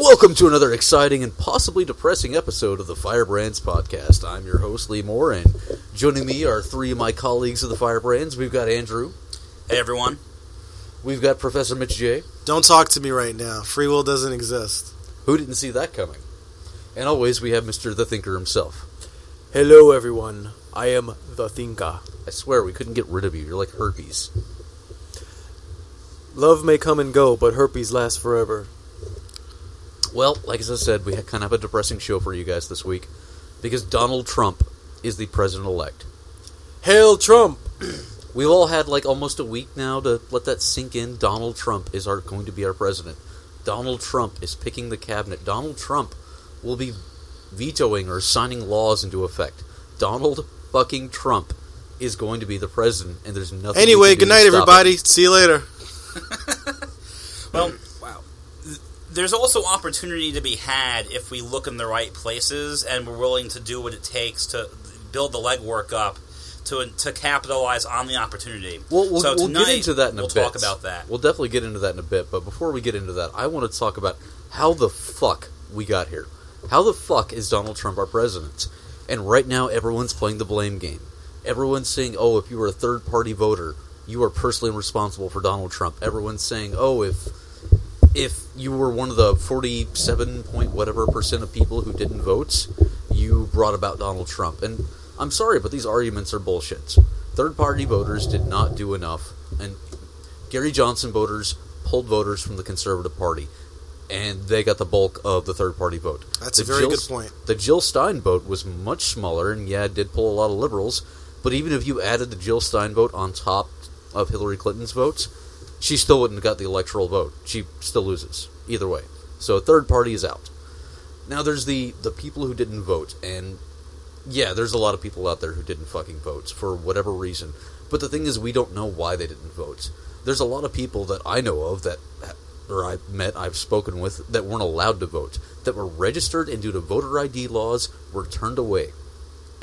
Welcome to another exciting and possibly depressing episode of the Firebrands podcast. I'm your host, Lee Moore, and joining me are three of my colleagues of the Firebrands. We've got Andrew, Hey everyone. we've got Professor Mitch J. Don't talk to me right now. Free will doesn't exist. Who didn't see that coming? And always, we have Mr. the Thinker himself. Hello, everyone. I am the Thinker. I swear, we couldn't get rid of you. You're like herpes. Love may come and go, but herpes lasts forever. Well, like as I said, we kind of have a depressing show for you guys this week because Donald Trump is the president elect. Hail Trump! We've all had like almost a week now to let that sink in. Donald Trump is our going to be our president. Donald Trump is picking the cabinet. Donald Trump will be vetoing or signing laws into effect. Donald fucking Trump is going to be the president, and there's nothing. Anyway, good night, stop it. everybody. See you later. Well, wow. Th- There's also opportunity to be had if we look in the right places and we're willing to do what it takes to build the legwork up to to capitalize on the opportunity. Well, we'll, so we'll tonight, get into that in a we'll bit. talk about that. We'll definitely get into that in a bit. But before we get into that, I want to talk about how the fuck we got here. How the fuck is Donald Trump our president? And right now, everyone's playing the blame game. Everyone's saying, "Oh, if you were a third-party voter, you are personally responsible for Donald Trump." Everyone's saying, "Oh, if if you were one of the forty-seven point whatever percent of people who didn't vote, you brought about Donald Trump." And I'm sorry, but these arguments are bullshit. Third-party voters did not do enough, and Gary Johnson voters pulled voters from the Conservative Party, and they got the bulk of the third-party vote. That's The a very Jill- good point. The Jill Stein vote was much smaller, and yeah, it did pull a lot of liberals. But even if you added the Jill Stein vote on top of Hillary Clinton's votes, she still wouldn't have got the electoral vote. She still loses either way. So third party is out. Now there's the the people who didn't vote, and yeah, there's a lot of people out there who didn't fucking vote for whatever reason. But the thing is, we don't know why they didn't vote. There's a lot of people that I know of that, or I've met, I've spoken with, that weren't allowed to vote, that were registered and due to voter ID laws were turned away.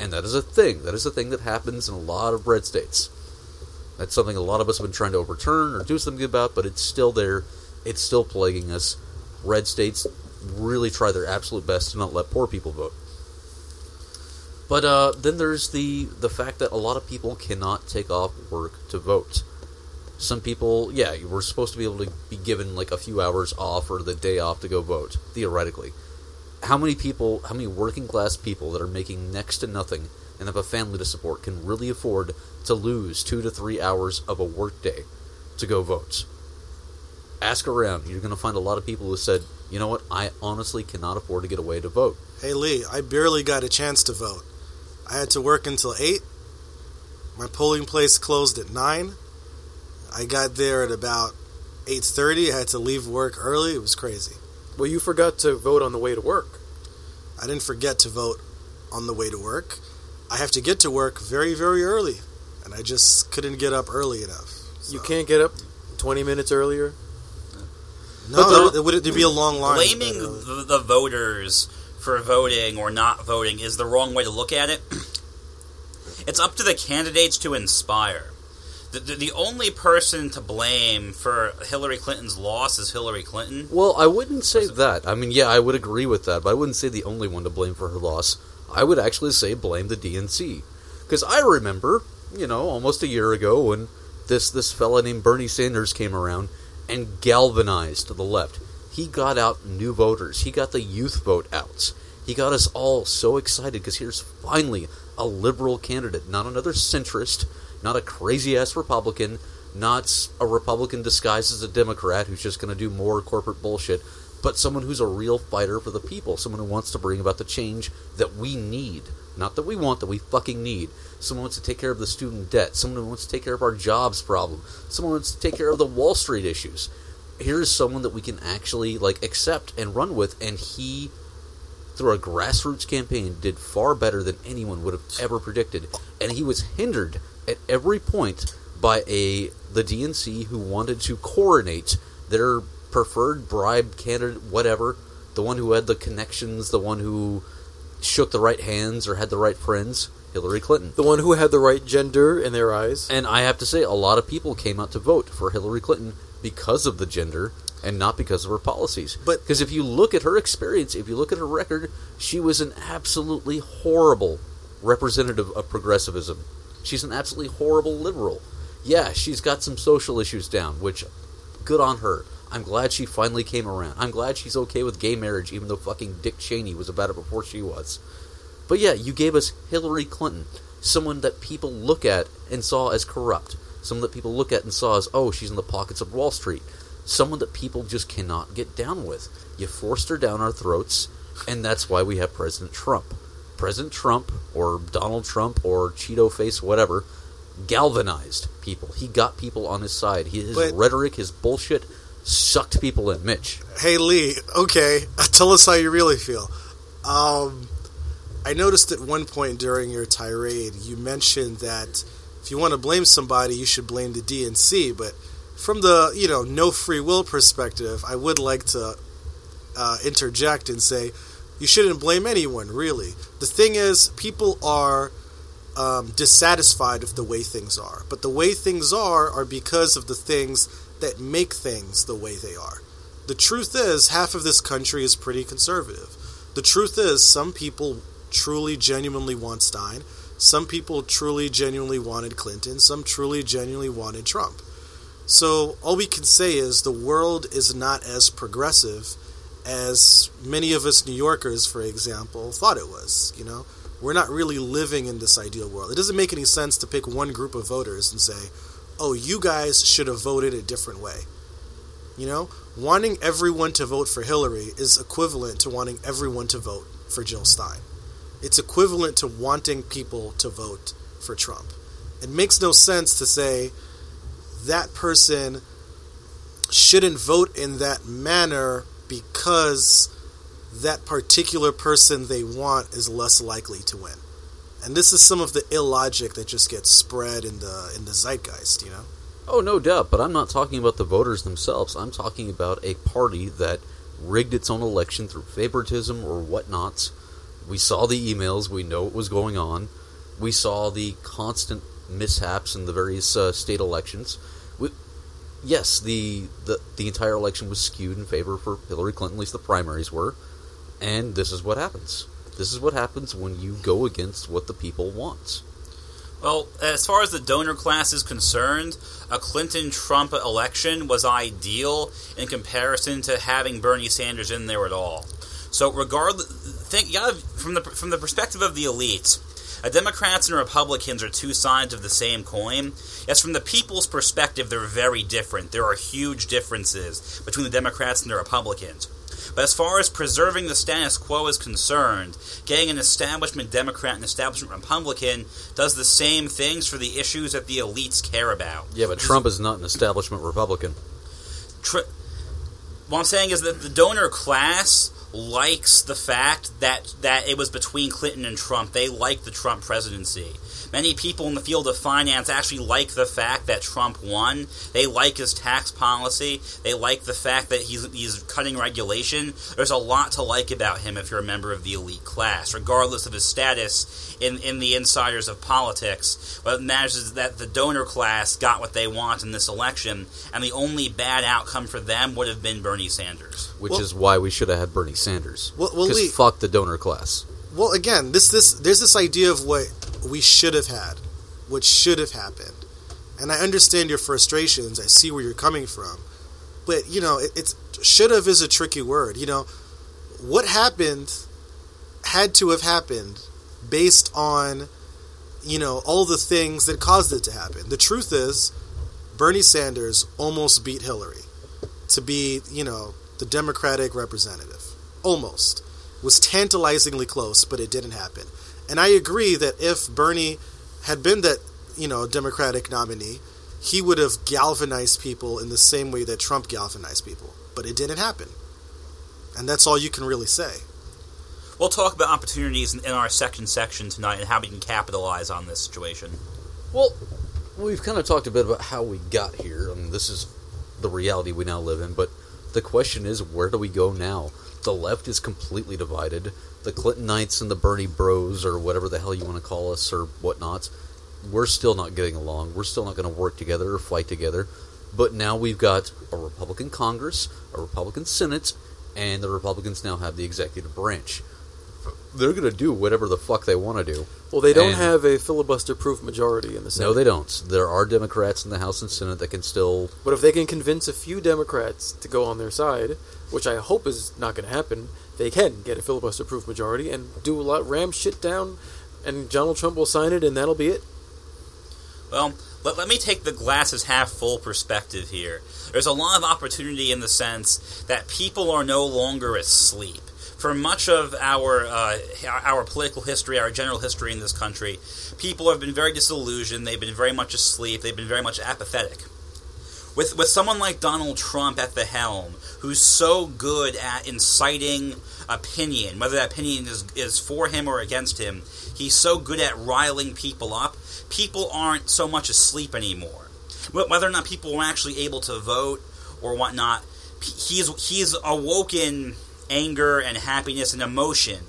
And that is a thing. That is a thing that happens in a lot of red states. That's something a lot of us have been trying to overturn or do something about, but it's still there. It's still plaguing us. Red states really try their absolute best to not let poor people vote. But uh, then there's the the fact that a lot of people cannot take off work to vote. Some people, yeah, were supposed to be able to be given like a few hours off or the day off to go vote, theoretically. How many people, how many working class people that are making next to nothing and have a family to support can really afford to lose two to three hours of a workday to go vote? Ask around. You're going to find a lot of people who said, you know what, I honestly cannot afford to get away to vote. Hey, Lee, I barely got a chance to vote. I had to work until 8. My polling place closed at 9. I got there at about 8.30. I had to leave work early. It was crazy. Well, you forgot to vote on the way to work. I didn't forget to vote on the way to work. I have to get to work very, very early. And I just couldn't get up early enough. You can't get up 20 minutes earlier. No, But the- there would there'd be a long line. Blaming uh, the, the voters for voting or not voting is the wrong way to look at it. It's up to the candidates to inspire. The, the, the only person to blame for Hillary Clinton's loss is Hillary Clinton. Well, I wouldn't say that. I mean, yeah, I would agree with that, but I wouldn't say the only one to blame for her loss. I would actually say blame the DNC. Because I remember, you know, almost a year ago when this, this fella named Bernie Sanders came around and galvanized the left. He got out new voters. He got the youth vote out. He got us all so excited because here's finally a liberal candidate, not another centrist, not a crazy ass Republican, not a Republican disguised as a Democrat who's just going to do more corporate bullshit, but someone who's a real fighter for the people, someone who wants to bring about the change that we need. Not that we want, that we fucking need. Someone wants to take care of the student debt. Someone who wants to take care of our jobs problem. Someone wants to take care of the Wall Street issues. Here's someone that we can actually like accept and run with, and he through a grassroots campaign did far better than anyone would have ever predicted and he was hindered at every point by a the DNC who wanted to coronate their preferred bribe candidate whatever the one who had the connections the one who shook the right hands or had the right friends Hillary Clinton The one who had the right gender in their eyes. and I have to say, a lot of people came out to vote for Hillary Clinton because of the gender and not because of her policies. But- because if you look at her experience, if you look at her record, she was an absolutely horrible representative of progressivism. She's an absolutely horrible liberal. Yeah, she's got some social issues down, which good on her. I'm glad she finally came around. I'm glad she's okay with gay marriage, even though fucking Dick Cheney was about it before she was. But yeah, you gave us Hillary Clinton, someone that people look at and saw as corrupt, someone that people look at and saw as, oh, she's in the pockets of Wall Street, someone that people just cannot get down with. You forced her down our throats, and that's why we have President Trump. President Trump, or Donald Trump, or Cheeto Face, whatever, galvanized people. He got people on his side. He, his But- rhetoric, his bullshit, sucked people in. Mitch, Hey Lee, okay, tell us how you really feel. Um, I noticed at one point during your tirade, you mentioned that if you want to blame somebody, you should blame the DNC. But from the you know no free will perspective, I would like to uh, interject and say you shouldn't blame anyone. Really, the thing is, people are um, dissatisfied with the way things are. But the way things are are because of the things that make things the way they are. The truth is, half of this country is pretty conservative. The truth is, some people truly, genuinely want Stein. Some people truly, genuinely wanted Clinton. Some truly, genuinely wanted Trump. So all we can say is the world is not as progressive as many of us New Yorkers, for example, thought it was. You know, we're not really living in this ideal world. It doesn't make any sense to pick one group of voters and say, "Oh, you guys should have voted a different way." You know, wanting everyone to vote for Hillary is equivalent to wanting everyone to vote for Jill Stein. It's equivalent to wanting people to vote for Trump. It makes no sense to say that person shouldn't vote in that manner because that particular person they want is less likely to win. And this is some of the illogic that just gets spread in the in the zeitgeist, you know. Oh, no doubt, but I'm not talking about the voters themselves. I'm talking about a party that rigged its own election through favoritism or whatnot. We saw the emails, we know what was going on. We saw the constant mishaps in the various uh, state elections. We, yes, the, the the entire election was skewed in favor for Hillary Clinton, at least the primaries were. And this is what happens. This is what happens when you go against what the people want. Well, as far as the donor class is concerned, a Clinton Trump election was ideal in comparison to having Bernie Sanders in there at all. So, regardless, think gotta, from the from the perspective of the elites, uh, Democrats and Republicans are two sides of the same coin. Yes, from the people's perspective, they're very different. There are huge differences between the Democrats and the Republicans. But as far as preserving the status quo is concerned, getting an establishment Democrat and establishment Republican does the same things for the issues that the elites care about. Yeah, but Trump is not an establishment Republican. Tr- what I'm saying is that the donor class likes the fact that that it was between Clinton and Trump. They like the Trump presidency. Many people in the field of finance actually like the fact that Trump won. They like his tax policy. They like the fact that he's he's cutting regulation. There's a lot to like about him if you're a member of the elite class, regardless of his status in, in the insiders of politics. What matters is that the donor class got what they want in this election, and the only bad outcome for them would have been Bernie Sanders. which Well- is why we should have had Bernie Sanders. Well- well, Because fuck the donor class. Well, again, this this there's this idea of what we should have had, what should have happened, and I understand your frustrations. I see where you're coming from, but you know, it, it's should have is a tricky word. You know, what happened had to have happened based on you know all the things that caused it to happen. The truth is, Bernie Sanders almost beat Hillary to be you know the Democratic representative, almost was tantalizingly close, but it didn't happen. And I agree that if Bernie had been that, you know, Democratic nominee, he would have galvanized people in the same way that Trump galvanized people. But it didn't happen. And that's all you can really say. We'll talk about opportunities in, in our second section tonight and how we can capitalize on this situation. Well, we've kind of talked a bit about how we got here. I mean, this is the reality we now live in, but the question is, where do we go now? The left is completely divided. The Clintonites and the Bernie Bros, or whatever the hell you want to call us, or whatnot, we're still not getting along. We're still not going to work together or fight together. But now we've got a Republican Congress, a Republican Senate, and the Republicans now have the executive branch. They're going to do whatever the fuck they want to do. Well, they don't And- have a filibuster-proof majority in the Senate. No, they don't. There are Democrats in the House and Senate that can still. But if they can convince a few Democrats to go on their side, which I hope is not going to happen, they can get a filibuster-proof majority and do a lot, ram shit down, and Donald Trump will sign it, and that'll be it. Well, let, let me take the glasses half full perspective here. There's a lot of opportunity in the sense that people are no longer asleep. For much of our uh, our political history, our general history in this country, people have been very disillusioned. They've been very much asleep. They've been very much apathetic. With with someone like Donald Trump at the helm, who's so good at inciting opinion, whether that opinion is is for him or against him, he's so good at riling people up. People aren't so much asleep anymore. Whether or not people were actually able to vote or whatnot, he's he's awoken anger and happiness and emotion,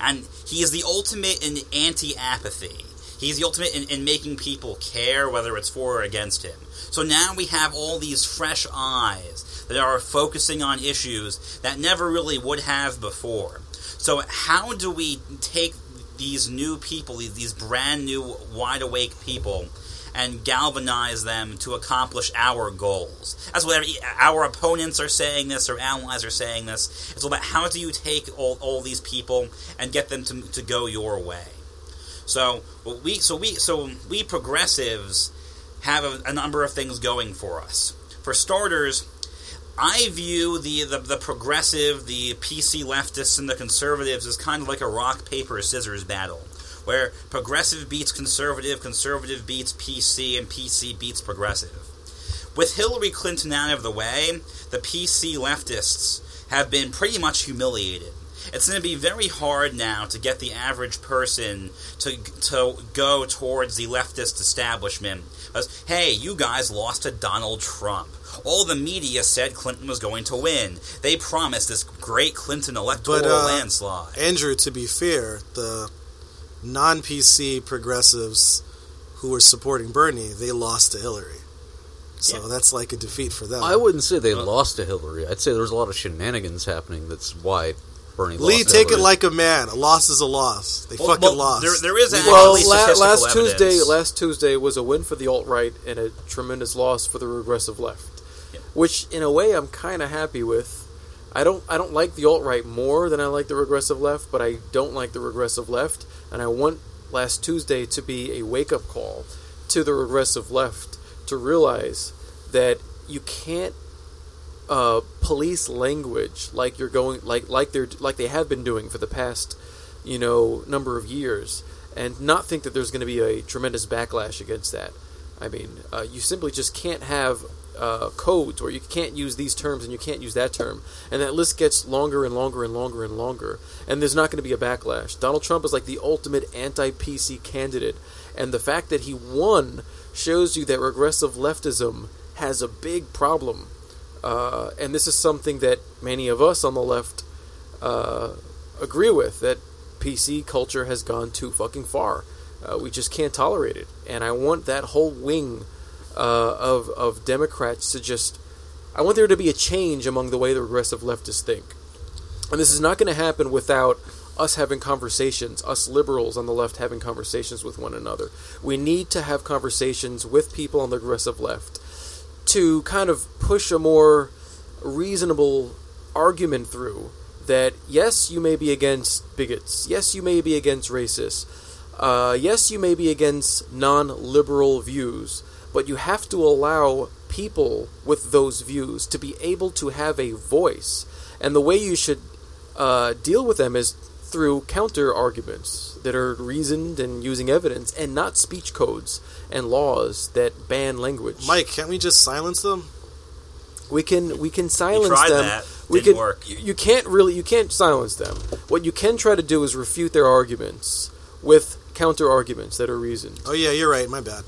and he is the ultimate in anti-apathy. He's the ultimate in, in making people care, whether it's for or against him. So now we have all these fresh eyes that are focusing on issues that never really would have before. So how do we take these new people, these, brand new, wide awake people, and galvanize them to accomplish our goals? That's what our opponents are saying this, or allies are saying this. It's all about how do you take all, all these people and get them to, to go your way. So we so we so we progressives have a, a number of things going for us. For starters, I view the, the the progressive, the PC leftists, and the conservatives as kind of like a rock paper scissors battle, where progressive beats conservative, conservative beats PC, and PC beats progressive. With Hillary Clinton out of the way, the PC leftists have been pretty much humiliated. It's going to be very hard now to get the average person to to go towards the leftist establishment. As, hey, you guys lost to Donald Trump. All the media said Clinton was going to win. They promised this great Clinton electoral But, uh, landslide. Andrew, to be fair, the non-PC progressives who were supporting Bernie, they lost to Hillary. So Yeah. that's like a defeat for them. I wouldn't say they Well- lost to Hillary. I'd say there was a lot of shenanigans happening. That's why Bernie Lee, lost. take it Hillary. like a man. A loss is a loss. They Well- fucking well, lost. there- there is actually Well, la- last evidence. Tuesday, last Tuesday was a win for the alt right and a tremendous loss for the regressive left, Yeah. which in a way I'm kind of happy with. I don't I don't like the alt right more than I like the regressive left, but I don't like the regressive left, and I want last Tuesday to be a wake up call to the regressive left to realize that you can't uh, police language like you're going like like they're like they have been doing for the past you know number of years and not think that there's going to be a tremendous backlash against that. I mean, uh, you simply just can't have uh, codes where you can't use these terms and you can't use that term, and that list gets longer and longer and longer and longer, and there's not going to be a backlash. Donald Trump is like the ultimate anti-PC candidate, and the fact that he won shows you that regressive leftism has a big problem, uh, and this is something that many of us on the left uh, agree with that PC culture has gone too fucking far. Uh, we just can't tolerate it, and I want that whole wing uh, of of Democrats to just. I want there to be a change among the way the regressive leftists think, and this is not going to happen without us having conversations, us liberals on the left having conversations with one another. We need to have conversations with people on the progressive left to kind of push a more reasonable argument through that yes, you may be against bigots, yes, you may be against racists, uh, yes, you may be against non liberal views, but you have to allow people with those views to be able to have a voice. And the way you should uh, deal with them is through counter arguments that are reasoned and using evidence and not speech codes and laws that ban language. Mike, can't we just silence them? We can we can silence tried them. that. We Didn't can, work. You, you can't really you can't silence them. What you can try to do is refute their arguments with counter arguments that are reasoned. Oh yeah, you're right. My bad.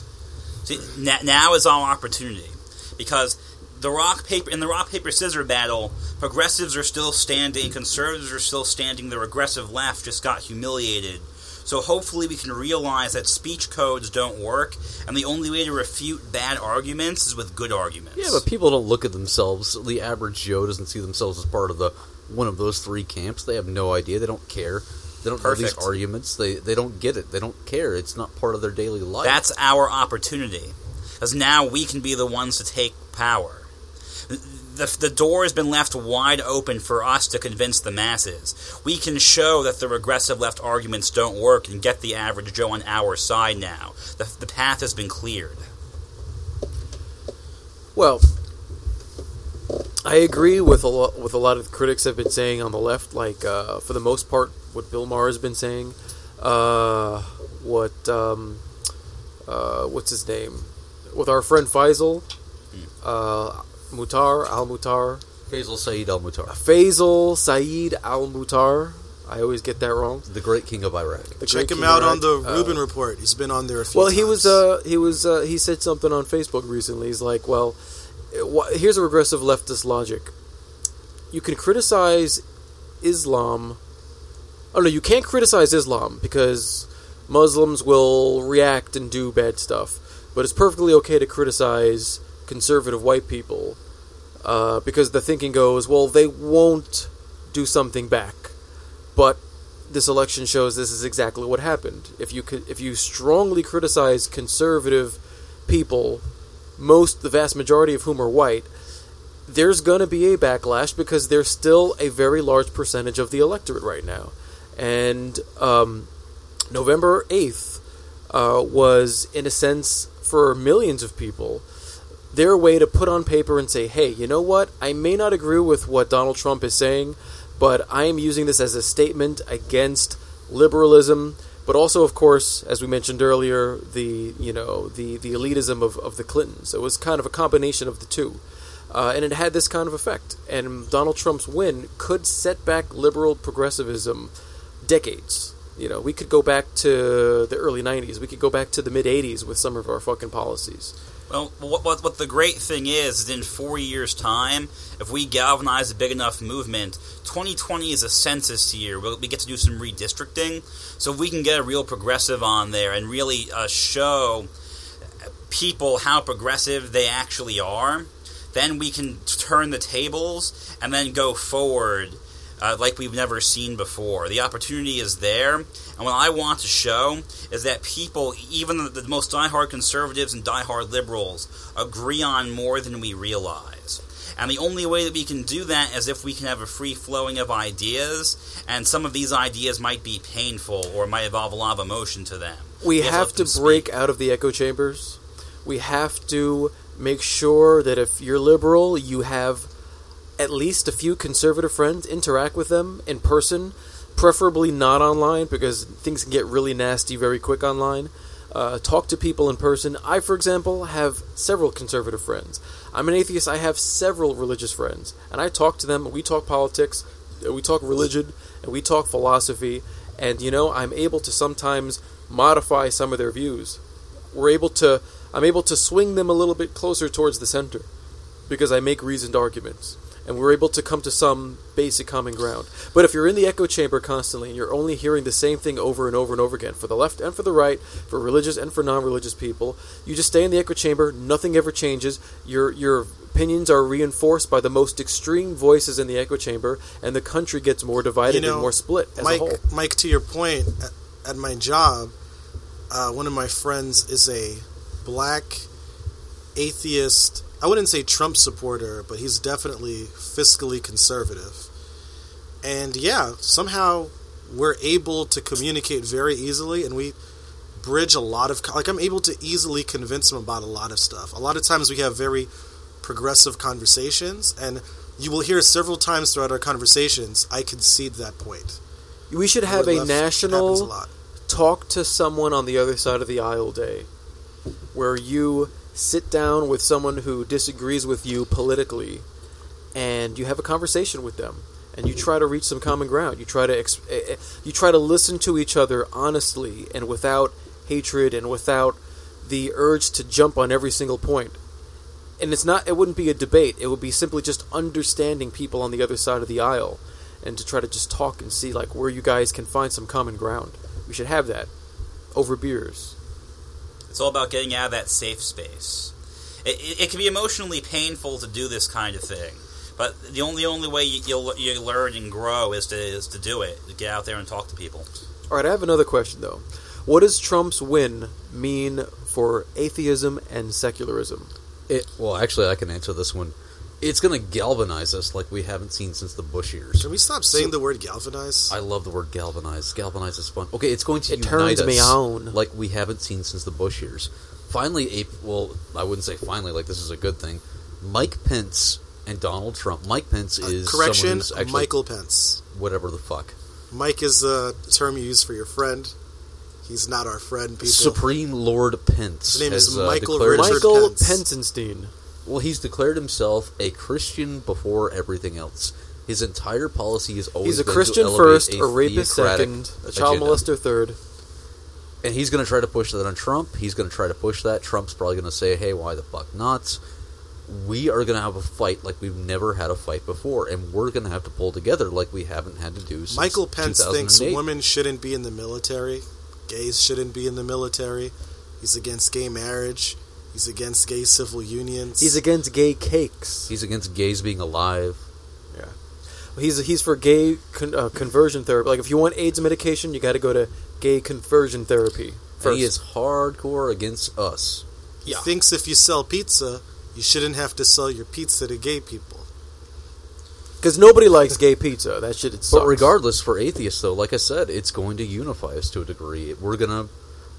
See, na- now is our opportunity because the rock paper in the rock paper scissor battle, progressives are still standing, conservatives are still standing. The regressive left just got humiliated. So hopefully we can realize that speech codes don't work, and the only way to refute bad arguments is with good arguments. Yeah, but people don't look at themselves. The average Joe doesn't see themselves as part of the one of those three camps. They have no idea. They don't care. They don't know Perfect. these arguments. They they don't get it. They don't care. It's not part of their daily life. That's our opportunity. Because now we can be the ones to take power. The, the door has been left wide open for us to convince the masses. We can show that the regressive left arguments don't work and get the average Joe on our side now. The, the path has been cleared. Well, I agree with a lot with a lot of the critics have been saying on the left. Like uh, for the most part, what Bill Maher has been saying, uh, what um, uh, what's his name, with our friend Faisal, uh, Mutar Al Mutar, Faisal Saeed Al Mutar, Faisal Saeed Al Mutar. I always get that wrong. the great king of Iraq. The Check him out on the Iraq. Uh, Rubin Report. He's been on there a few Well, times. he was uh, he was uh, he said something on Facebook recently. He's like, well, uh, wh- here's a regressive leftist logic. You can criticize Islam. Oh no, you can't criticize Islam because Muslims will react and do bad stuff. But it's perfectly okay to criticize conservative white people uh, because the thinking goes, well, they won't do something back. But this election shows this is exactly what happened. If you if you strongly criticize conservative people, most the vast majority of whom are white, there's going to be a backlash because there's still a very large percentage of the electorate right now, and um, November eighth uh, was, in a sense, for millions of people, their way to put on paper and say, "Hey, you know what? I may not agree with what Donald Trump is saying." but I am using this as a statement against liberalism, but also, of course, as we mentioned earlier, the you know the the elitism of, of the Clintons. It was kind of a combination of the two, uh, and it had this kind of effect. And Donald Trump's win could set back liberal progressivism decades. You know, we could go back to the early '90s. We could go back to the mid '80s with some of our fucking policies. Well, what, what, what the great thing is, is in four years' time, if we galvanize a big enough movement, 2020 is a census year. We'll, we get to do some redistricting. So if we can get a real progressive on there and really uh, show people how progressive they actually are, then we can turn the tables and then go forward uh, like we've never seen before. The opportunity is there, and what I want to show is that people, even the, the most diehard conservatives and diehard liberals, agree on more than we realize. And the only way that we can do that is if we can have a free flowing of ideas, and some of these ideas might be painful or might involve a lot of emotion to them. we have to have to break out of the echo chambers. We have to make sure that if you're liberal, you have at least a few conservative friends, interact with them in person, preferably not online because things can get really nasty very quick online. Uh, talk to people in person. I, for example, have several conservative friends. I'm an atheist. I have several religious friends, and I talk to them. We talk politics, uh, we talk religion, and we talk philosophy. And you know, I'm able to sometimes modify some of their views. We're able to. I'm able to swing them a little bit closer towards the center because I make reasoned arguments. And we're able to come to some basic common ground. But if you're in the echo chamber constantly and you're only hearing the same thing over and over and over again for the left and for the right, for religious and for non-religious people, you just stay in the echo chamber. Nothing ever changes. Your your opinions are reinforced by the most extreme voices in the echo chamber, and the country gets more divided You know, and more split as Mike, a whole. Mike, to your point, at, at my job, uh, one of my friends is a black atheist. I wouldn't say Trump supporter, but he's definitely fiscally conservative. And yeah, somehow we're able to communicate very easily, and we bridge a lot of like I'm able to easily convince him about a lot of stuff. A lot of times we have very progressive conversations, and you will hear several times throughout our conversations I concede that point. We should have a left national a talk to someone on the other side of the aisle day where you sit down with someone who disagrees with you politically and you have a conversation with them and you try to reach some common ground. You try to ex- eh, eh, you try to listen to each other honestly and without hatred and without the urge to jump on every single point. And it's not it wouldn't be a debate. It would be simply just understanding people on the other side of the aisle and to try to just talk and see like where you guys can find some common ground. We should have that over beers. It's all about getting out of that safe space. It, it, it can be emotionally painful to do this kind of thing, but the only only way you, you'll you learn and grow is to is to do it. To get out there and talk to people. All right, I have another question though. What does Trump's win mean for atheism and secularism? It well, actually, I can answer this one. It's going to galvanize us like we haven't seen since the Bush years. Can we stop saying the word galvanize? I love the word galvanize. Galvanize is fun. Okay, it's going to It unite turns us me on. like we haven't seen since the Bush years. Finally, a well, I wouldn't say finally. Like this is a good thing. Mike Pence and Donald Trump. Mike Pence Uh, is correction, someone who's actually Michael Pence. whatever the fuck. Mike is a term you use for your friend. He's not our friend, people. Supreme Lord Pence His name has is uh, Michael declared Richard Michael Pence. Pensenstein. Well, he's declared himself a Christian before everything else. His entire policy is always He's a Christian first, a, a rapist second, a child agenda. molester third. And he's going to try to push that on Trump. He's going to try to push that. Trump's probably going to say, "Hey, why the fuck not?" We are going to have a fight like we've never had a fight before, and we're going to have to pull together like we haven't had to do since Michael Pence thinks women shouldn't be in the military, gays shouldn't be in the military. He's against gay marriage. He's against gay civil unions. He's against gay cakes. He's against gays being alive. Yeah, he's he's for gay con, uh, conversion therapy. Like if you want AIDS medication, you got to go to gay conversion therapy first. he is hardcore against us. he yeah. thinks if you sell pizza, you shouldn't have to sell your pizza to gay people. Because nobody likes gay pizza. That shit it sucks. But regardless, for atheists, though, like I said, it's going to unify us to a degree. We're gonna.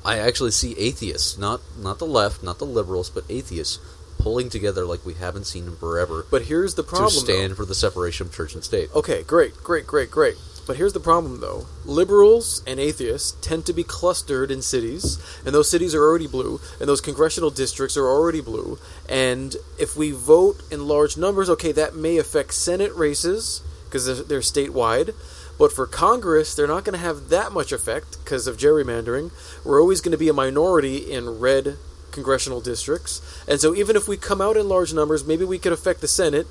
I actually see atheists, not not the left, not the liberals, but atheists pulling together like we haven't seen in forever But here's the problem. to stand though. for the separation of church and state. Okay, great, great, great, great. But here's the problem, though. Liberals and atheists tend to be clustered in cities, and those cities are already blue, and those congressional districts are already blue. And if we vote in large numbers, okay, that may affect Senate races because they're, they're statewide. But for Congress, they're not going to have that much effect because of gerrymandering. We're always going to be a minority in red congressional districts. And so even if we come out in large numbers, maybe we could affect the Senate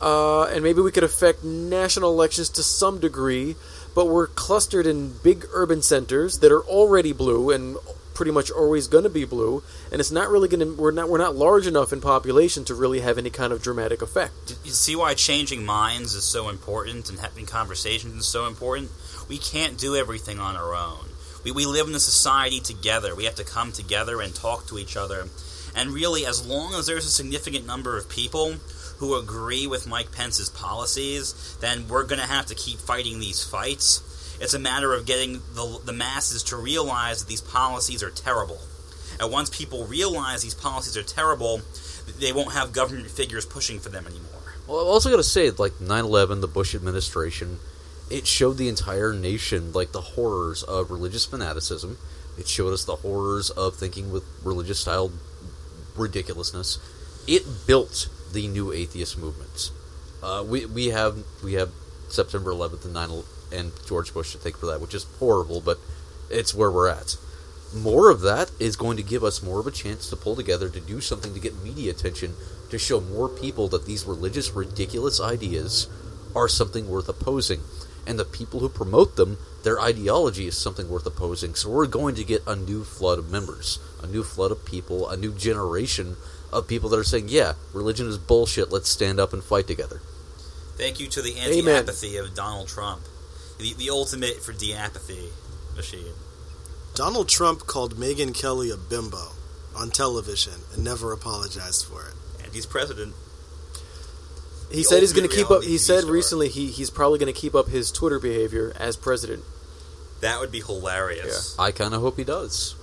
uh, and maybe we could affect national elections to some degree, but we're clustered in big urban centers that are already blue and pretty much always going to be blue, and it's not really going to we're not we're not large enough in population to really have any kind of dramatic effect. You see why changing minds is so important and having conversations is so important? We can't do everything on our own. We, we live in a society together. We have to come together and talk to each other. And really, as long as there's a significant number of people who agree with Mike Pence's policies, then we're going to have to keep fighting these fights. It's a matter of getting the, the masses to realize that these policies are terrible. And once people realize these policies are terrible, they won't have government figures pushing for them anymore. Well, I've also got to say, like 9/11, the Bush administration, it showed the entire nation like the horrors of religious fanaticism. It showed us the horrors of thinking with religious style ridiculousness. It built the new atheist movements. Uh, we we have we have September 11th and 9 and George Bush to thank for that, which is horrible, but it's where we're at. More of that is going to give us more of a chance to pull together to do something to get media attention to show more people that these religious ridiculous ideas are something worth opposing. And the people who promote them their ideology is something worth opposing. So we're going to get a new flood of members a new flood of people a new generation of people that are saying yeah religion is bullshit. Let's stand up and fight together Thank you to the anti-apathy of Donald Trump, the, the ultimate for de-apathy machine. Donald Trump called Megyn Kelly a bimbo on television and never apologized for it. And he's president. He The said he's going to keep up. He TV said star. recently he, he's probably going to keep up his Twitter behavior as president. That would be hilarious. i kind of hope he does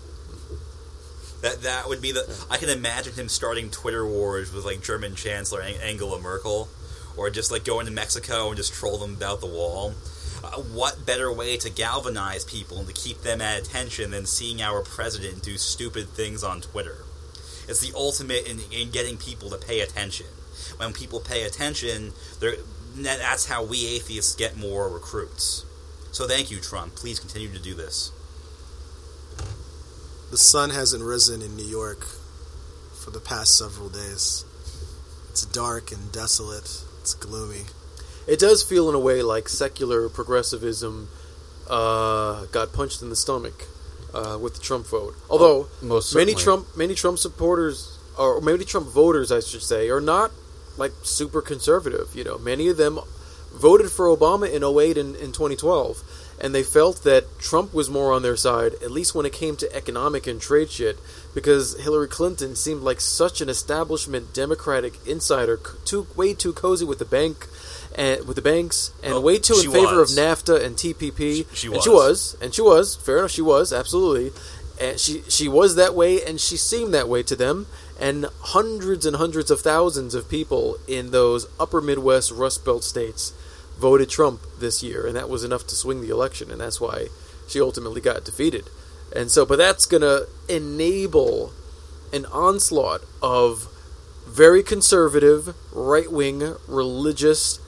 That that would be the. I can imagine him starting Twitter wars with like German Chancellor Angela Merkel, or just like going to Mexico and just troll them about the wall. Uh, what better way to galvanize people and to keep them at attention than seeing our president do stupid things on Twitter? It's the ultimate in, in getting people to pay attention. When people pay attention, that's how we atheists get more recruits. So thank you, Trump. Please continue to do this. The sun hasn't risen in New York for the past several days. It's dark and desolate. It's gloomy. It does feel in a way like secular progressivism uh, got punched in the stomach uh, with the Trump vote. Although most many. Trump many Trump supporters or many Trump voters, I should say, are not like super conservative. You know, many of them voted for Obama in 08 and in 2012, and they felt that Trump was more on their side, at least when it came to economic and trade shit, because Hillary Clinton seemed like such an establishment Democratic insider, too way too cozy with the bank. And with the banks, and Well, way too in favor was. of NAFTA and TPP, She- she and she was. was, and she was. Fair enough, she was absolutely, and she she was that way, and she seemed that way to them. And hundreds and hundreds of thousands of people in those upper Midwest Rust Belt states voted Trump this year, and that was enough to swing the election, and that's why she ultimately got defeated. And so, but that's gonna enable an onslaught of very conservative, right wing, religious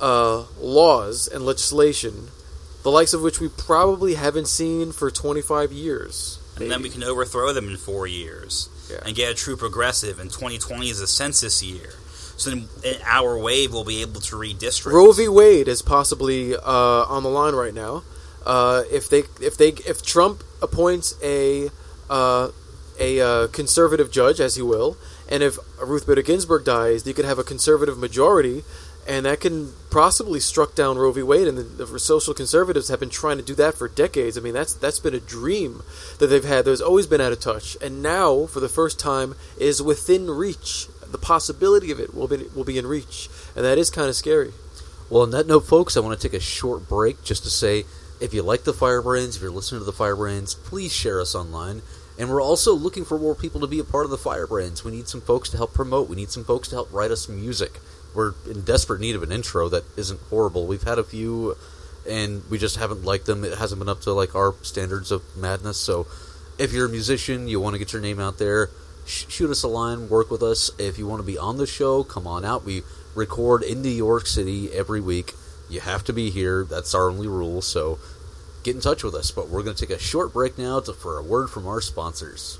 uh, laws and legislation, the likes of which we probably haven't seen for 25 years. and then we can overthrow them in four years Yeah. and get a true progressive. And 2020 is a census year, so then our wave will be able to redistrict. Roe v. Wade is possibly uh, on the line right now. Uh, if they, if they, if Trump appoints a uh, a uh, conservative judge, as he will, and if Ruth Bader Ginsburg dies, you could have a conservative majority, and that can possibly struck down Roe v. Wade. And the, the social conservatives have been trying to do that for decades. I mean, that's that's been a dream that they've had. There's always been out of touch, and now, for the first time, is within reach. The possibility of it will be will be in reach, and that is kind of scary. Well, on that note, folks, I want to take a short break just to say if you like the Firebrands, if you're listening to the Firebrands, please share us online. And we're also looking for more people to be a part of the Firebrands. We need some folks to help promote. We need some folks to help write us music. We're in desperate need of an intro that isn't horrible. We've had a few, and we just haven't liked them. It hasn't been up to like our standards of madness. So, if you're a musician, you want to get your name out there, shoot us a line, work with us. If you want to be on the show, come on out. We record in New York City every week. You have to be here. That's our only rule. So get in touch with us. But we're going to take a short break now to, for a word from our sponsors.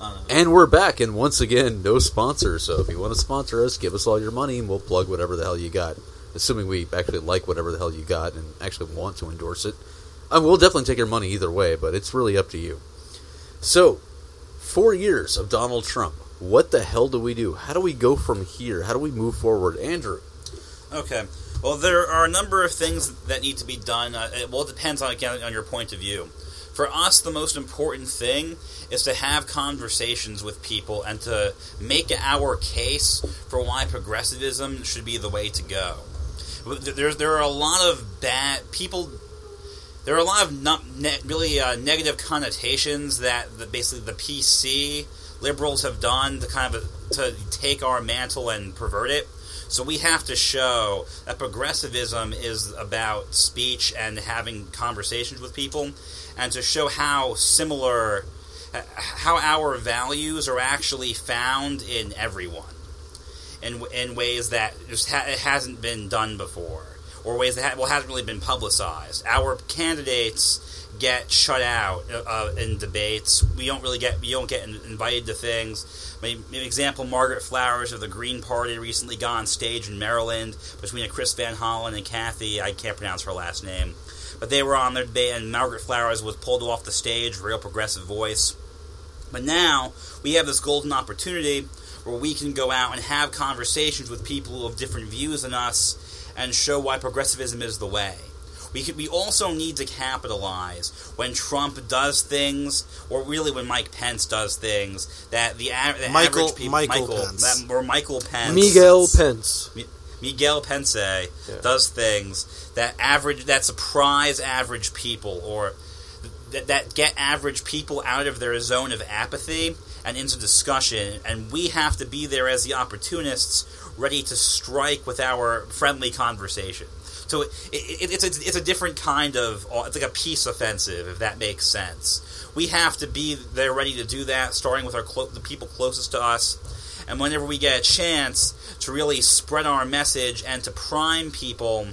Uh, And we're back. And once again, no sponsor. So if you want to sponsor us, give us all your money and we'll plug whatever the hell you got. Assuming we actually like whatever the hell you got and actually want to endorse it. And we'll definitely take your money either way, but it's really up to you. So, four years of Donald Trump. What the hell do we do? How do we go from here? How do we move forward? Andrew. Okay. Well, there are a number of things that need to be done. Uh, it, well, it depends on again on your point of view. For us, the most important thing is to have conversations with people and to make our case for why progressivism should be the way to go. There, there are a lot of bad people. There are a lot of not ne- really uh, negative connotations that the, basically the PC liberals have done to kind of to take our mantle and pervert it. So we have to show that progressivism is about speech and having conversations with people, and to show how similar, how our values are actually found in everyone, in in ways that just ha- it hasn't been done before, or ways that ha- well hasn't really been publicized. Our candidates get shut out uh, in debates. We don't really get we don't get in- invited to things. Example: Margaret Flowers of the Green Party recently got on stage in Maryland between a Chris Van Hollen and Kathy. I can't pronounce her last name, but they were on their debate, and Margaret Flowers was pulled off the stage. Real progressive voice. But now we have this golden opportunity where we can go out and have conversations with people who have different views than us and show why progressivism is the way. We could, we also need to capitalize when Trump does things, or really when Mike Pence does things that the, a- the Michael- average people, Michael Pence. that, or Michael Pence, Miguel Pence. Miguel Pence uh, does things that average that surprise average people or that, that get average people out of their zone of apathy and into discussion and we have to be there as the opportunists ready to strike with our friendly conversation. So it, it, it's, a, it's a different kind of uh, it's like a peace offensive if that makes sense. We have to be there ready to do that starting with our clo- the people closest to us. And whenever we get a chance to really spread our message and to prime people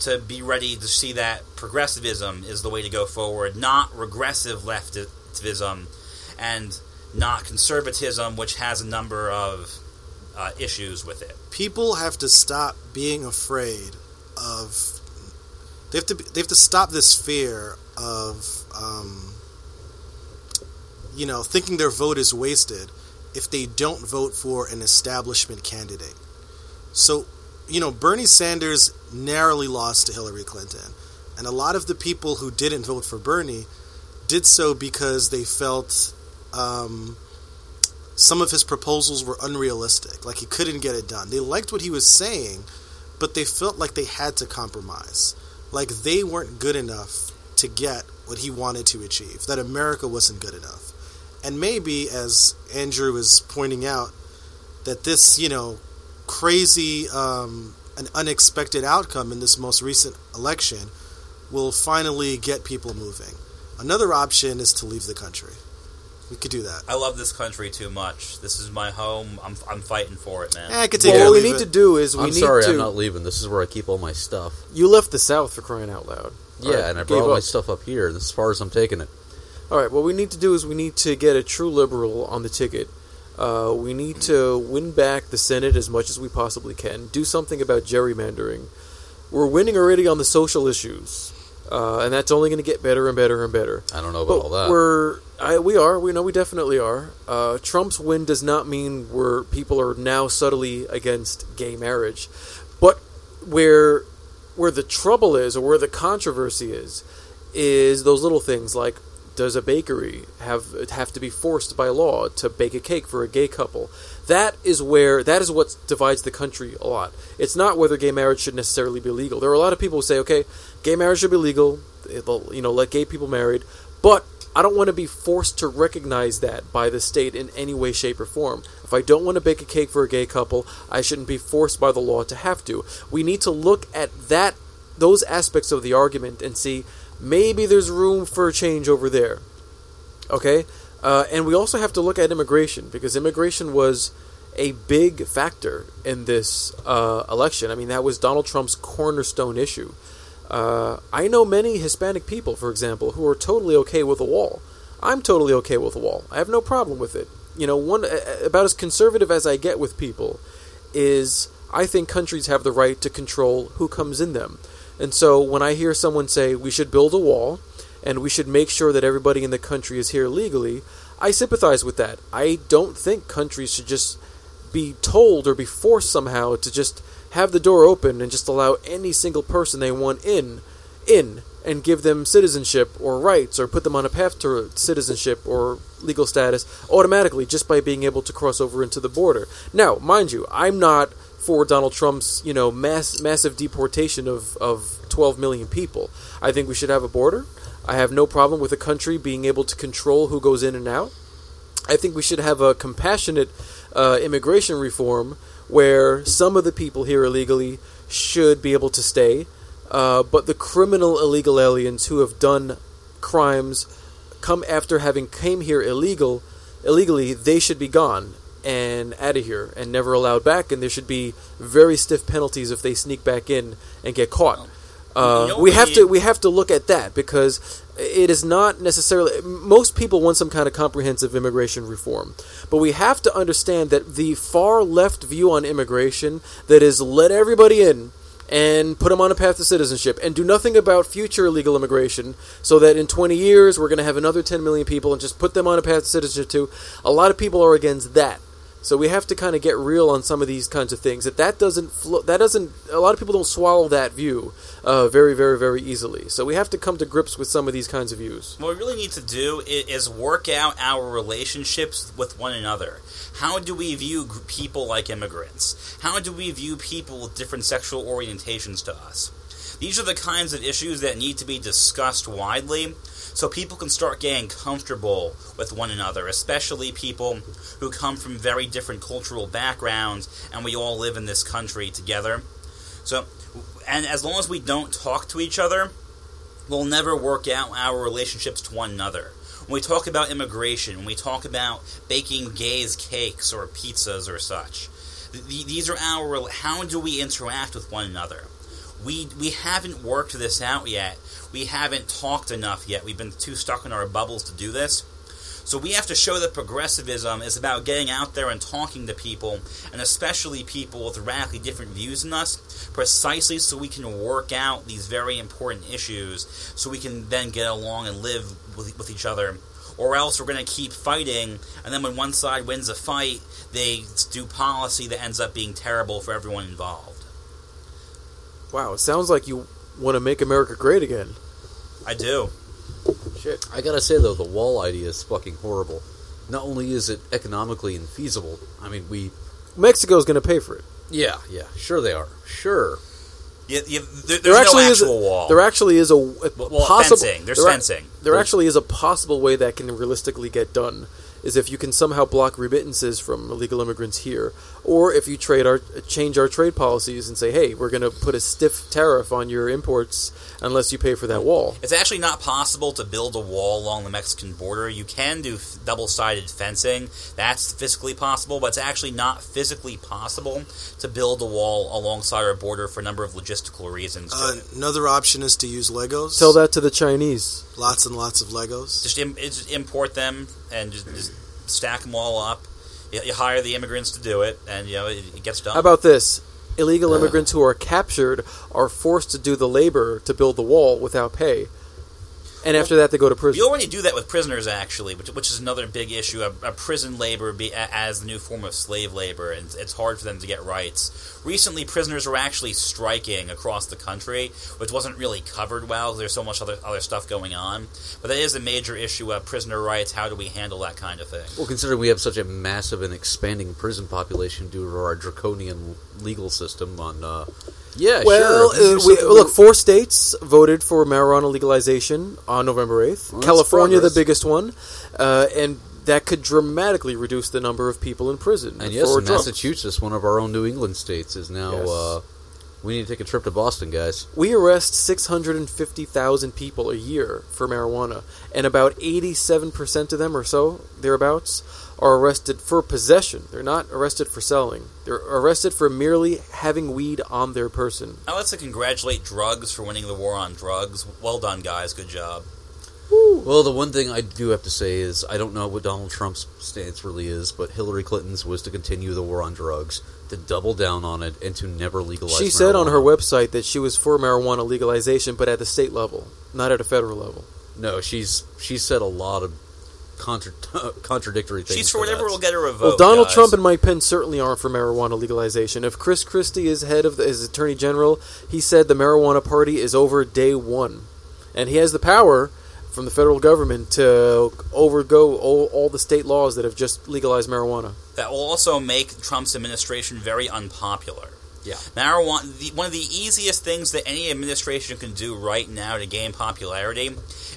to be ready to see that progressivism is the way to go forward, not regressive leftism and not conservatism, which has a number of uh, issues with it. People have to stop being afraid of They have to be, they have to stop this fear of um, you know thinking their vote is wasted if they don't vote for an establishment candidate. So, you know, Bernie Sanders narrowly lost to Hillary Clinton, and a lot of the people who didn't vote for Bernie did so because they felt um, some of his proposals were unrealistic, like he couldn't get it done. They liked what he was saying, but they felt like they had to compromise, like they weren't good enough to get what he wanted to achieve, that America wasn't good enough. And maybe, as Andrew is pointing out, that this, you know, crazy, um, an unexpected outcome in this most recent election will finally get people moving. Another option is to leave the country. We could do that. I love this country too much. This is my home. I'm, I'm fighting for it, man. Eh, I could take Well, it or what we leave need it. to do is we I'm need sorry, to. I'm not leaving. This is where I keep all my stuff. You left the South for crying out loud. Yeah, All right, and I gave brought all my up. stuff up here. This is as far as I'm taking it. All right, what we need to do is we need to get a true liberal on the ticket. Uh, we need to win back the Senate as much as we possibly can. Do something about gerrymandering. We're winning already on the social issues, uh, and that's only going to get better and better and better. I don't know But about all that. we're I, we are we know we definitely are. Uh, Trump's win does not mean we're people are now subtly against gay marriage, but where where the trouble is or where the controversy is is those little things like does a bakery have have to be forced by law to bake a cake for a gay couple? That is where that is what divides the country a lot. It's not whether gay marriage should necessarily be legal. There are a lot of people who say, okay, gay marriage should be legal. It'll, you know, let gay people married, but I don't want to be forced to recognize that by the state in any way, shape, or form. If I don't want to bake a cake for a gay couple, I shouldn't be forced by the law to have to. We need to look at that those aspects of the argument and see maybe there's room for change over there. Okay? Uh, and we also have to look at immigration because immigration was a big factor in this uh, election. I mean, that was Donald Trump's cornerstone issue. Uh, I know many Hispanic people, for example, who are totally okay with a wall. I'm totally okay with a wall. I have no problem with it. You know, one about as conservative as I get with people is I think countries have the right to control who comes in them. And so when I hear someone say we should build a wall and we should make sure that everybody in the country is here legally, I sympathize with that. I don't think countries should just be told or be forced somehow to just have the door open and just allow any single person they want in in and give them citizenship or rights or put them on a path to citizenship or legal status automatically just by being able to cross over into the border. Now, mind you, I'm not for Donald Trump's, you know, mass massive deportation of, of 12 million people. I think we should have a border. I have no problem with a country being able to control who goes in and out. I think we should have a compassionate uh, immigration reform where some of the people here illegally should be able to stay, uh, but the criminal illegal aliens who have done crimes come after having came here illegal illegally, they should be gone and out of here and never allowed back. And there should be very stiff penalties if they sneak back in and get caught. Uh, we have to we have to look at that because it is not necessarily most people want some kind of comprehensive immigration reform. But we have to understand that the far left view on immigration that is let everybody in and put them on a path to citizenship and do nothing about future illegal immigration so that in 20 years we're going to have another 10 million people and just put them on a path to citizenship too. A lot of people are against that so we have to kind of get real on some of these kinds of things. That that doesn't flo- that doesn't a lot of people don't swallow that view uh, very very very easily. So we have to come to grips with some of these kinds of views. What we really need to do is work out our relationships with one another. How do we view people like immigrants? How do we view people with different sexual orientations to us? These are the kinds of issues that need to be discussed widely so people can start getting comfortable with one another, especially people who come from very different cultural backgrounds and we all live in this country together. So, and as long as we don't talk to each other, we'll never work out our relationships to one another. When we talk about immigration, when we talk about baking gays cakes or pizzas or such, th- th- these are our. How do we interact with one another? We we haven't worked this out yet. We haven't talked enough yet. We've been too stuck in our bubbles to do this. So we have to show that progressivism is about getting out there and talking to people, and especially people with radically different views than us, precisely so we can work out these very important issues, so we can then get along and live with, with each other. Or else we're going to keep fighting, and then when one side wins a fight, they do policy that ends up being terrible for everyone involved. Wow, it sounds like you want to make America great again. I do. Shit. I gotta say though, the wall idea is fucking horrible. Not only is it economically infeasible, I mean, we. Mexico's going to pay for it. Yeah, yeah, sure they are. Sure. Yeah, yeah, there, there's There no actually is a, wall. There actually is a, a well, possible fencing. There's there fencing. There There's- actually is a possible way that can realistically get done. Is if you can somehow block remittances from illegal immigrants here, or if you trade our change our trade policies and say, hey, we're going to put a stiff tariff on your imports unless you pay for that wall. It's actually not possible to build a wall along the Mexican border. You can do f- double-sided fencing. That's physically possible, but it's actually not physically possible to build a wall alongside our border for a number of logistical reasons. Uh, another option is to use Legos. Tell that to the Chinese. Lots and lots of Legos. just, Im- just import them and just, just stack them all up. You, you hire the immigrants to do it, and you know it, it gets done. How about this? Illegal immigrants who are captured are forced to do the labor to build the wall without pay. And after that, they go to We prison. already do that with prisoners, actually, which, which is another big issue. A, a prison labor be, a, as the new form of slave labor, and it's hard for them to get rights. Recently, prisoners were actually striking across the country, which wasn't really covered well. Because there's so much other other stuff going on, but that is a major issue of prisoner rights. How do we handle that kind of thing? Well, considering we have such a massive and expanding prison population due to our draconian legal system, on uh, yeah, Well, sure. uh, we, look, four states voted for marijuana legalization on November 8th. Well, California, the biggest one. Uh, and that could dramatically reduce the number of people in prison. and yes, for in drugs. Massachusetts, one of our own New England states, is now. Yes. Uh, we need to take a trip to Boston, guys. We arrest 650,000 people a year for marijuana, and about 87% of them or so, thereabouts, are arrested for possession. They're not arrested for selling. They're arrested for merely having weed on their person. Now let's congratulate drugs for winning the war on drugs. Well done, guys. Good job. Well, the one thing I do have to say is I don't know what Donald Trump's stance really is, but Hillary Clinton's was to continue the war on drugs, to double down on it, and to never legalize. She said on her website that she was for marijuana legalization, but at the state level, not at a federal level. No, she's she said a lot of contra- contradictory things. She's for whatever will get her a vote. Well, Donald guys. Trump and Mike Pence certainly aren't for marijuana legalization. If Chris Christie is head of the, as Attorney General, he said the marijuana party is over day one, and he has the power from the federal government to overgo all, all the state laws that have just legalized marijuana. that will also make Trump's administration very unpopular. Yeah. Marijuana, the, one of the easiest things that any administration can do right now to gain popularity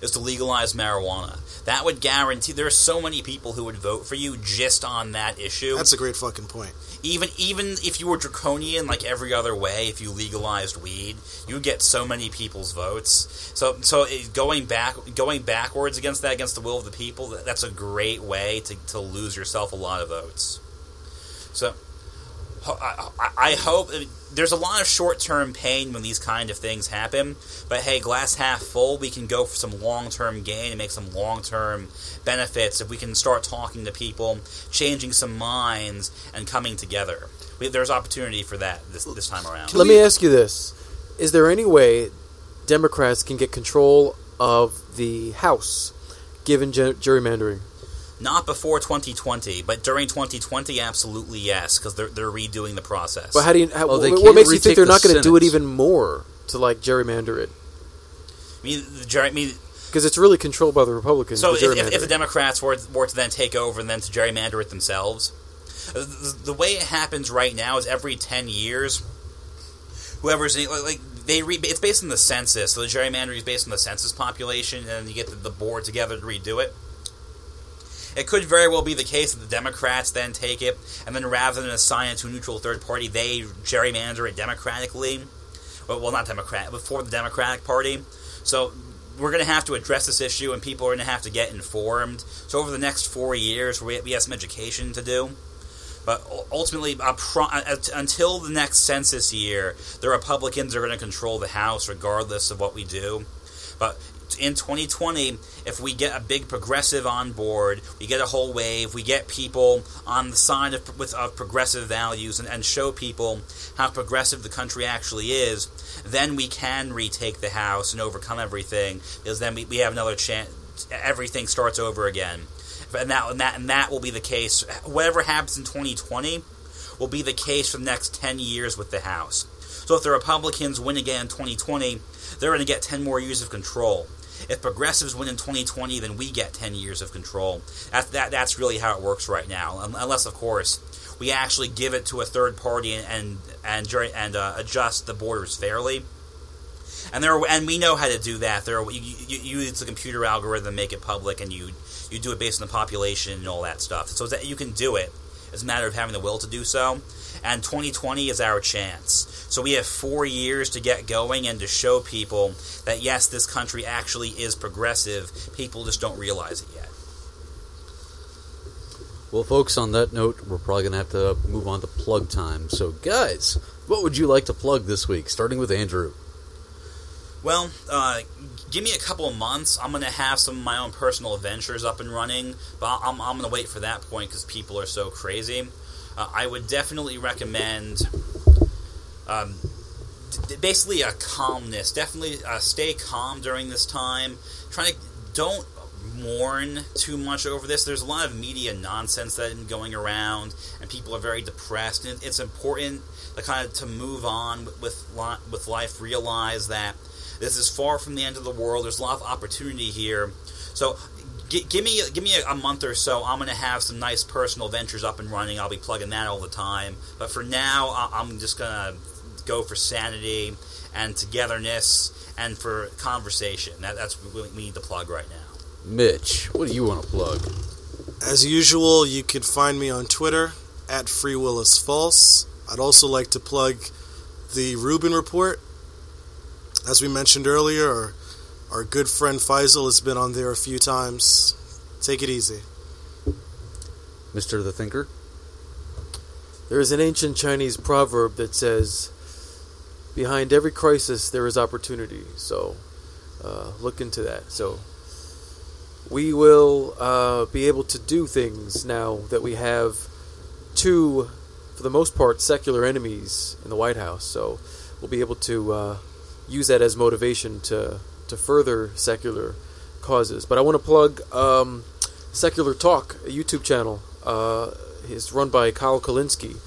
is to legalize marijuana. That would guarantee there are so many people who would vote for you just on that issue. That's a great fucking point. even even if you were draconian like every other way, if you legalized weed, you would get so many people's votes. So so going back going backwards against that against the will of the people, that's a great way to, to lose yourself a lot of votes. So I, I, hope uh, there's a lot of short term pain when these kind of things happen. But hey, glass half full, we can go for some long term gain and make some long term benefits if we can start talking to people, changing some minds, and coming together. We, there's opportunity for that this this time around. Let me ask you this: Is there any way Democrats can get control of the House, given ge- gerrymandering? Not before 2020, but during 2020, absolutely yes, because they're they're redoing the process. But how do you? How, Oh, they what can't makes you think they're the not going to do it even more to like gerrymander it? I mean, the, ger- I mean, Because it's really controlled by the Republicans. So the if, if, if the. Democrats were, were to then take over and then to gerrymander it themselves, the, the way it happens right now is every ten years, whoever's in, like they re, it's based on the census. So the gerrymandering is based on the census population, and then you get the, the board together to redo it. It could very well be the case that the Democrats then take it, and then rather than assign it to a neutral third party, they gerrymander it democratically. Well, not Democrat, but for the Democratic Party. So we're going to have to address this issue, and people are going to have to get informed. So over the next four years, we, have some education to do. But ultimately, until the next census year, the Republicans are going to control the House regardless of what we do. But in 2020, if we get a big progressive on board, we get a whole wave, we get people on the side of, with, of progressive values and, and show people how progressive the country actually is, then we can retake the House and overcome everything, because then we, we have another chance. Everything starts over again. And that, and, that, and that will be the case. Whatever happens in 2020 will be the case for the next 10 years with the House. So if the Republicans win again in 2020, they're going to get 10 more years of control. If progressives win in 2020, then we get 10 years of control. That, that, that's really how it works right now. Unless, of course, we actually give it to a third party and and and, and uh, adjust the borders fairly. And there, are, and we know how to do that. There, are, you, you, you use the computer algorithm, make it public, and you you do it based on the population and all that stuff. So that you can do it. It's a matter of having the will to do so. And 2020 is our chance. So we have four years to get going and to show people that yes, this country actually is progressive. People just don't realize it yet. Well, folks, on that note, we're probably going to have to move on to plug time. So, guys, what would you like to plug this week, starting with Andrew? Well, uh, give me a couple of months. I'm going to have some of my own personal adventures up and running, but I'm, I'm going to wait for that point because people are so crazy. Uh, I would definitely recommend um, d- basically a calmness. Definitely uh, stay calm during this time. Try to don't mourn too much over this. There's a lot of media nonsense that is going around, and people are very depressed. And it's important to kind of to move on with with life. Realize that this is far from the end of the world. There's a lot of opportunity here. So G- give me give me a, a, month or so. I'm going to have some nice personal ventures up and running. I'll be plugging that all the time. But for now, I- I'm just going to go for sanity and togetherness and for conversation. That, that's what we need to plug right now. Mitch, what do you want to plug? As usual, you can find me on Twitter at Free Will is False. I'd also like to plug the Rubin Report. As we mentioned earlier, our good friend Faisal has been on there a few times. Take it easy. Mr. the Thinker? There is an ancient Chinese proverb that says, Behind every crisis there is opportunity. So uh, look into that. So we will uh, be able to do things now that we have two, for the most part, secular enemies in the White House. So we'll be able to uh, use that as motivation to to further secular causes. But I want to plug um, Secular Talk, a YouTube channel. Uh, it's run by Kyle Kulinski.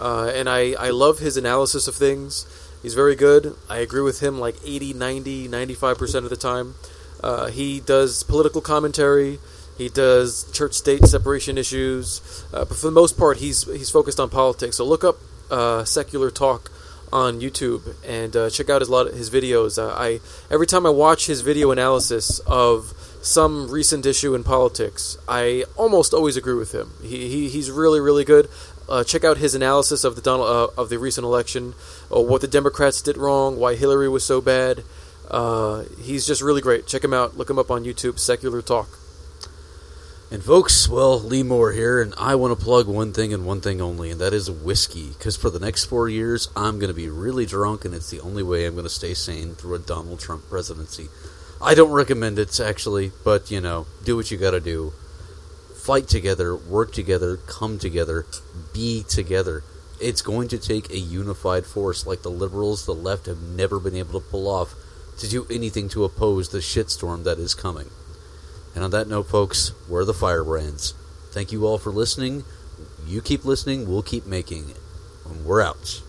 Uh, and I, I love his analysis of things. He's very good. I agree with him like 80, 90, 95% of the time. Uh, he does political commentary. He does church state separation issues. Uh, but for the most part, he's, he's focused on politics. So look up uh, Secular Talk on YouTube and uh, check out his lot his videos. Uh, I every time I watch his video analysis of some recent issue in politics, I almost always agree with him. He, he he's really really good. Uh, check out his analysis of the Donald uh, of the recent election, uh, what the Democrats did wrong, why Hillary was so bad. Uh, he's just really great. Check him out. Look him up on YouTube. Secular Talk. And folks, well, Lee Moore here, and I want to plug one thing and one thing only, and that is whiskey. Because for the next four years, I'm going to be really drunk, and it's the only way I'm going to stay sane through a Donald Trump presidency. I don't recommend it, actually, but, you know, do what you got to do. Fight together, work together, come together, be together. It's going to take a unified force like the liberals, the left have never been able to pull off to do anything to oppose the shitstorm that is coming. And on that note, folks, we're the Firebrands. Thank you all for listening. You keep listening, we'll keep making. And we're out.